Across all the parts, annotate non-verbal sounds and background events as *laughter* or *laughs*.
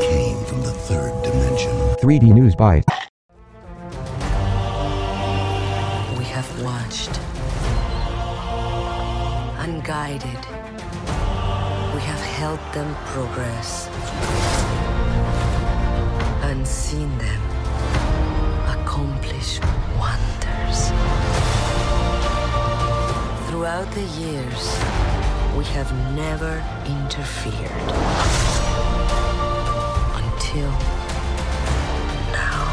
came from the third dimension. 3D News Bite. We have watched, unguided. We have helped them progress, and seen them accomplish wonders. Throughout the years, we have never interfered. Until now.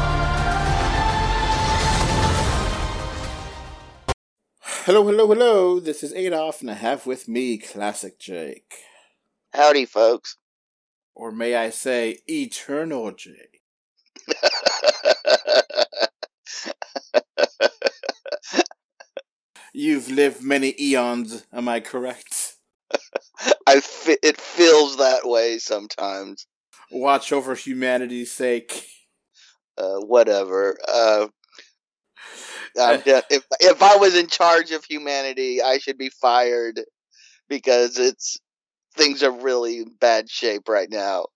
Hello, hello, hello. This is Adolf, and I have with me Classic Jake. Howdy, folks. Or may I say, Eternal Jake. *laughs* You've lived many eons, am I correct? I fe- it feels that way sometimes. Watch over humanity's sake. Uh, whatever. Uh, *laughs* de- if if I was in charge of humanity, I should be fired because it's things are really in bad shape right now.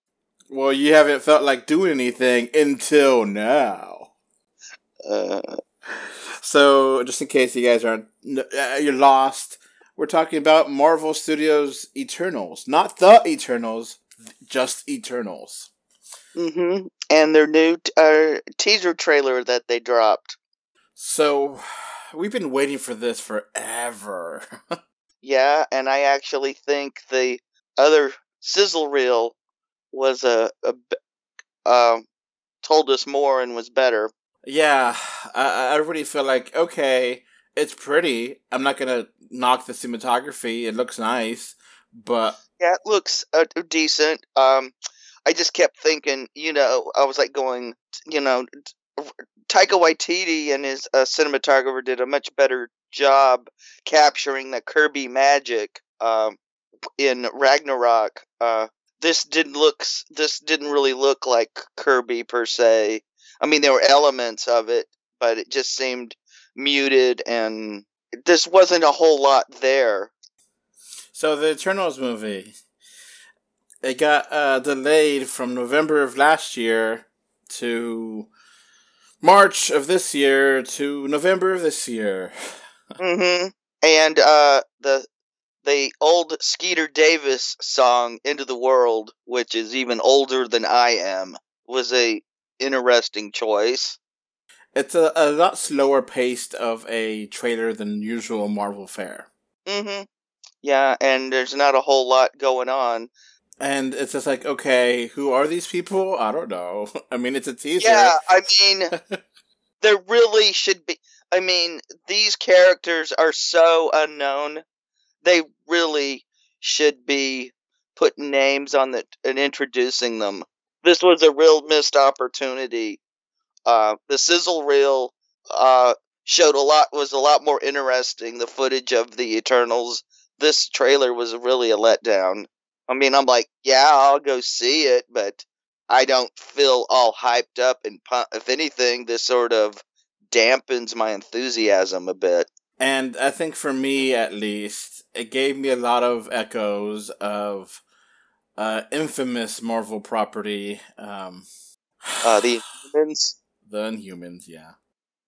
Well, you haven't felt like doing anything until now. Uh, So, just in case you guys aren't, uh, you're lost, we're talking about Marvel Studios Eternals. Not the Eternals, just Eternals. hmm And their new t- uh, teaser trailer that they dropped. So, we've been waiting for this forever. *laughs* Yeah, and I actually think the other sizzle reel was a, a um told us more and was better. yeah, I, I really feel like, okay, it's pretty. I'm not going to knock the cinematography. It looks nice. But, Yeah, it looks uh, decent. Um, I just kept thinking, you know, I was like going, you know, Taika Waititi and his uh, cinematographer did a much better job capturing the Kirby magic um, in Ragnarok. Uh, this didn't look. This didn't really look like Kirby per se. I mean, there were elements of it, but it just seemed muted, and this wasn't a whole lot there. So the Eternals movie, it got uh, delayed from November of last year to March of this year to November of this year. *laughs* mm-hmm. And uh, the the old Skeeter Davis song "End of the World," which is even older than I am, was a interesting choice. It's a, a lot slower paced of a trailer than usual Marvel fare. hmm Yeah, and there's not a whole lot going on. And it's just like, okay, who are these people? I don't know. *laughs* I mean, it's a teaser. Yeah, I mean, *laughs* there really should be. I mean, these characters are so unknown. They really should be putting names on the and introducing them. This was a real missed opportunity. Uh, the sizzle reel uh, showed a lot was a lot more interesting. The footage of the Eternals. This trailer was really a letdown. I mean, I'm like, yeah, I'll go see it, but I don't feel all hyped up and if anything, this sort of dampens my enthusiasm a bit. And I think for me, at least, it gave me a lot of echoes of uh, infamous Marvel property, um, Uh, the humans, *sighs* the Inhumans. Yeah,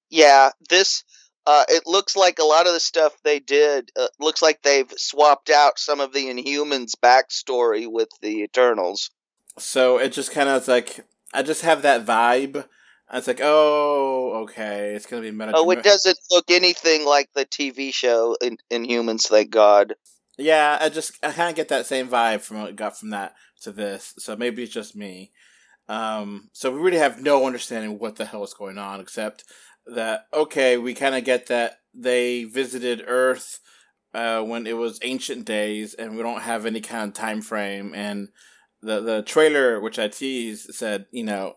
yeah, this. Uh, it looks like a lot of the stuff they did uh, looks like they've swapped out some of the Inhumans' backstory with the Eternals. so it just kind of like I just have that vibe. It's like, oh, okay, it's gonna be meta. Oh, it doesn't look anything like the TV show in Inhumans. Thank God. Yeah, I just I kind of get that same vibe from what I got from that to this. So maybe it's just me. Um, so we really have no understanding what the hell is going on, except that okay, we kind of get that they visited Earth uh, when it was ancient days, and we don't have any kind of time frame. And the the trailer, which I teased, said, you know,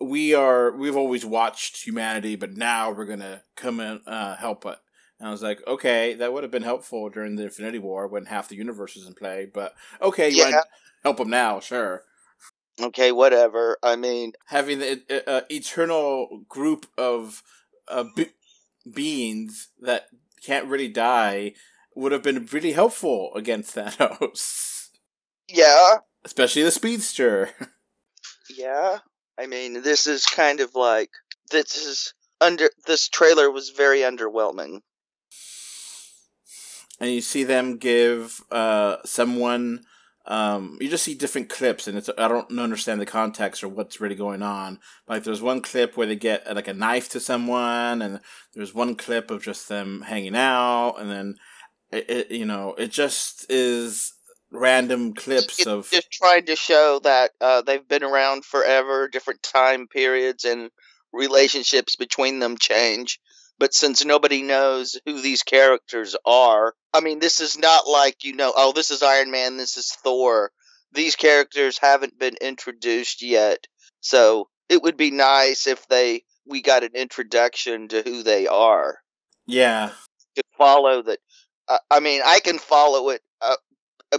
we are we've always watched humanity, but now we're gonna come and uh, help it. And I was like, okay, that would have been helpful during the Infinity War when half the universe was in play. But okay, you Yeah. want to help them now, sure. Okay, whatever. I mean, Having the uh, eternal group of uh, be- beings that can't really die would have been really helpful against *laughs* Thanos, yeah, especially the speedster. *laughs* Yeah, I mean, this is kind of like this is under this trailer was very underwhelming. and you see them give uh, someone um, you just see different clips and it's i don't understand the context or what's really going on like there's one clip where they get like a knife to someone and there's one clip of just them hanging out and then it, it you know it just is random clips It's of just trying to show that uh, they've been around forever, different time periods and relationships between them change. But since nobody knows who these characters are, I mean, this is not like you know, oh, this is Iron Man, this is Thor. These characters haven't been introduced yet, so it would be nice if they we got an introduction to who they are. yeah could follow that. Uh, I mean, I can follow it uh,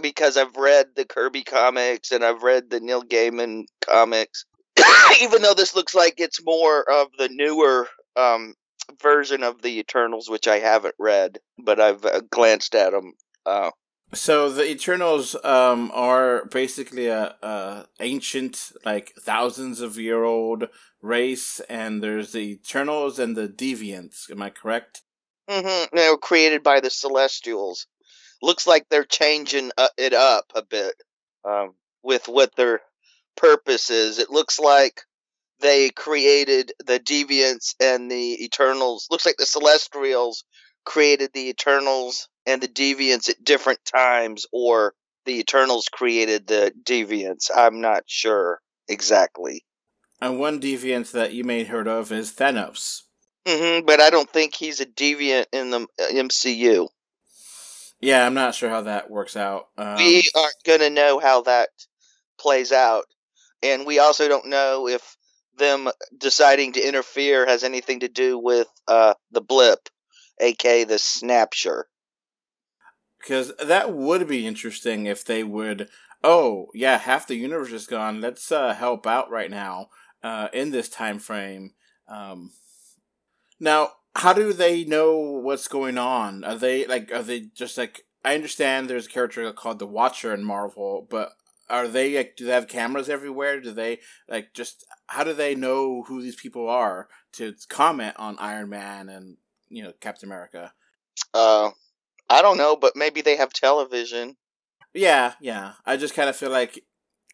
because I've read the Kirby comics and I've read the Neil Gaiman comics. *coughs* Even though this looks like it's more of the newer um, version of the Eternals, which I haven't read, but I've uh, glanced at them. Uh, So the Eternals um, are basically a, a ancient, like thousands of year old race, and there's the Eternals and the Deviants. Am I correct? Mm-hmm. They were created by the Celestials. Looks like they're changing uh, it up a bit um, with what their purpose is. It looks like they created the Deviants and the Eternals. Looks like the Celestials created the Eternals and the Deviants at different times, or the Eternals created the Deviants. I'm not sure exactly. And one Deviant that you may have heard of is Thanos. Mm-hmm, but I don't think he's a Deviant in the MCU. Yeah, I'm not sure how that works out. Um, we aren't going to know how that plays out. And we also don't know if them deciding to interfere has anything to do with uh, the blip, aka the snapshot. Because that would be interesting if they would. Oh, yeah, half the universe is gone. Let's uh, help out right now uh, in this time frame. Um, now, how do they know what's going on? Are they like? Are they just like? I understand there's a character called the Watcher in Marvel, but are they like? Do they have cameras everywhere? Do they like just? How do they know who these people are to comment on Iron Man and you know Captain America? Uh, I don't know, but maybe they have television. Yeah, yeah. I just kind of feel like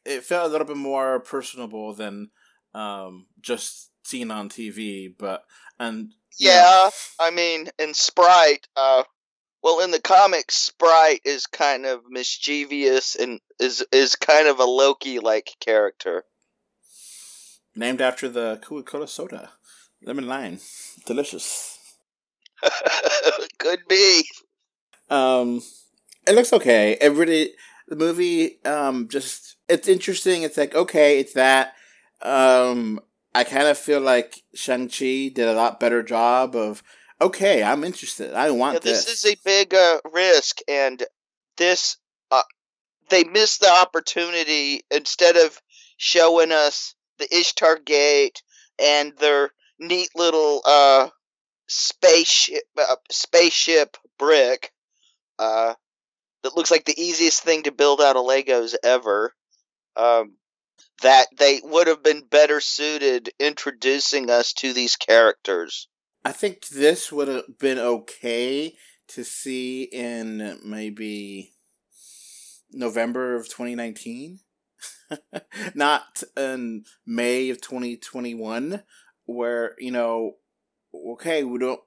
it felt a little bit more personable than um, just seen on TV. But and you know, Yeah, I mean, in Sprite, uh, well, in the comics, Sprite is kind of mischievous and is is kind of a Loki like character. named after the Coca Cola soda, lemon lime, delicious. *laughs* Could be. Um, it looks okay. It really the movie um just it's interesting. It's like okay, it's that. Um, I kind of feel like Shang Chi did a lot better job of okay, I'm interested. I want Yeah, this. this is a big uh, risk, and this uh, they missed the opportunity instead of showing us the Ishtar Gate and their neat little uh, spaceship uh, spaceship brick uh, that looks like the easiest thing to build out of Legos ever. Um, that they would have been better suited introducing us to these characters. I think this would have been okay to see in maybe November of 2019, *laughs* not in May of 2021, where, you know, okay, we don't.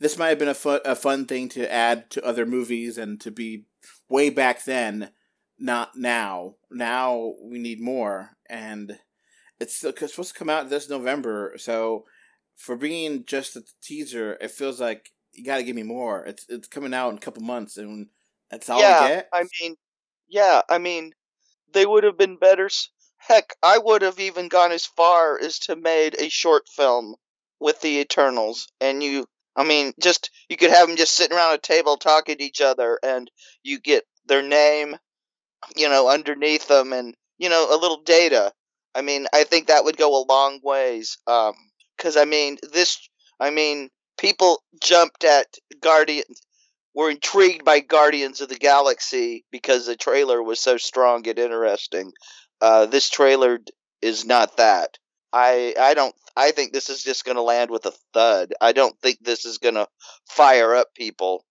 This might have been a fun, a fun thing to add to other movies and to be way back then, not now. Now we need more, and it's it's supposed to come out this November, so for being just a teaser, it feels like you got to give me more. It's it's coming out in a couple months, and that's all yeah, we get. I mean, yeah, I mean, they would have been better. Heck, I would have even gone as far as to made a short film with the Eternals, and you, I mean, just you could have them just sitting around a table talking to each other, and you get their name, you know, underneath them, and you know, a little data. I mean, I think that would go a long ways. Um, because I mean, this, I mean, people jumped at Guardians were intrigued by Guardians of the Galaxy because the trailer was so strong and interesting. Uh, this trailer is not that. I I don't I think this is just going to land with a thud. I don't think this is going to fire up people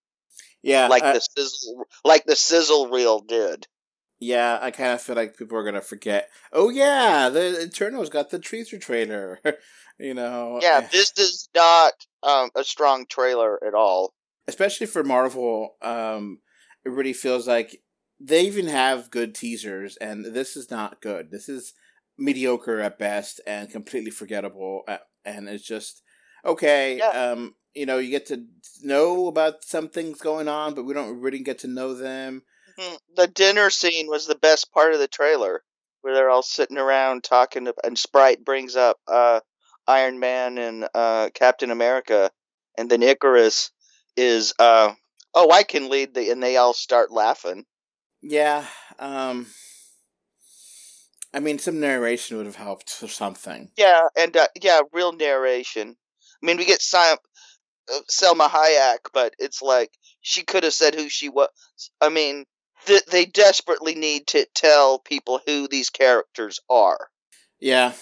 Yeah, like I, the sizzle like the sizzle reel did. yeah, I kind of feel like people are gonna forget. Oh yeah, the Eternals got the teaser trailer. *laughs* you know, Yeah, eh, this is not um, a strong trailer at all. especially for Marvel. Um, it really feels like they even have good teasers, and this is not good. This is mediocre at best and completely forgettable. At, and it's just okay. Yeah. Um, you know, you get to know about some things going on, but we don't really get to know them. Mhm. The dinner scene was the best part of the trailer, where they're all sitting around talking, to, and Sprite brings up uh, Iron Man and uh, Captain America, and then Ikaris is, uh, oh, I can lead the, and they all start laughing. Yeah. Um, I mean, some narration would have helped or something. Yeah, and uh, yeah, real narration. I mean, we get uh, Salma Hayek, but it's like she could have said who she was. I mean, th- they desperately need to tell people who these characters are. Yeah.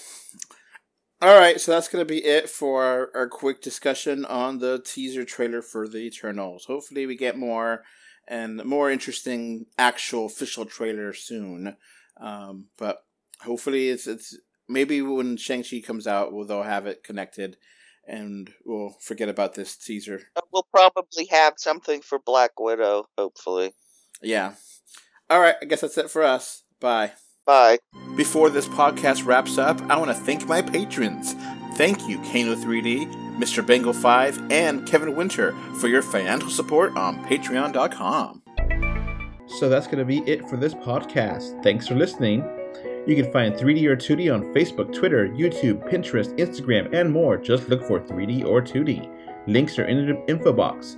All right, so that's going to be it for our, our quick discussion on the teaser trailer for the Eternals. Hopefully, we get more and more interesting actual official trailer soon. Um, but hopefully, it's it's maybe when Shang Chi comes out, we'll they'll have it connected, and we'll forget about this teaser. Uh, We'll probably have something for Black Widow, hopefully. Yeah. All right, I guess that's it for us. Bye. Bye. Before this podcast wraps up, I want to thank my patrons. Thank you, Kano3D, Mr. Bengal 5, and Kevin Winter for your financial support on patreon.com. So that's going to be it for this podcast. Thanks for listening. You can find 3D or 2D on Facebook, Twitter, YouTube, Pinterest, Instagram, and more. Just look for 3D or 2D. Links are in the info box.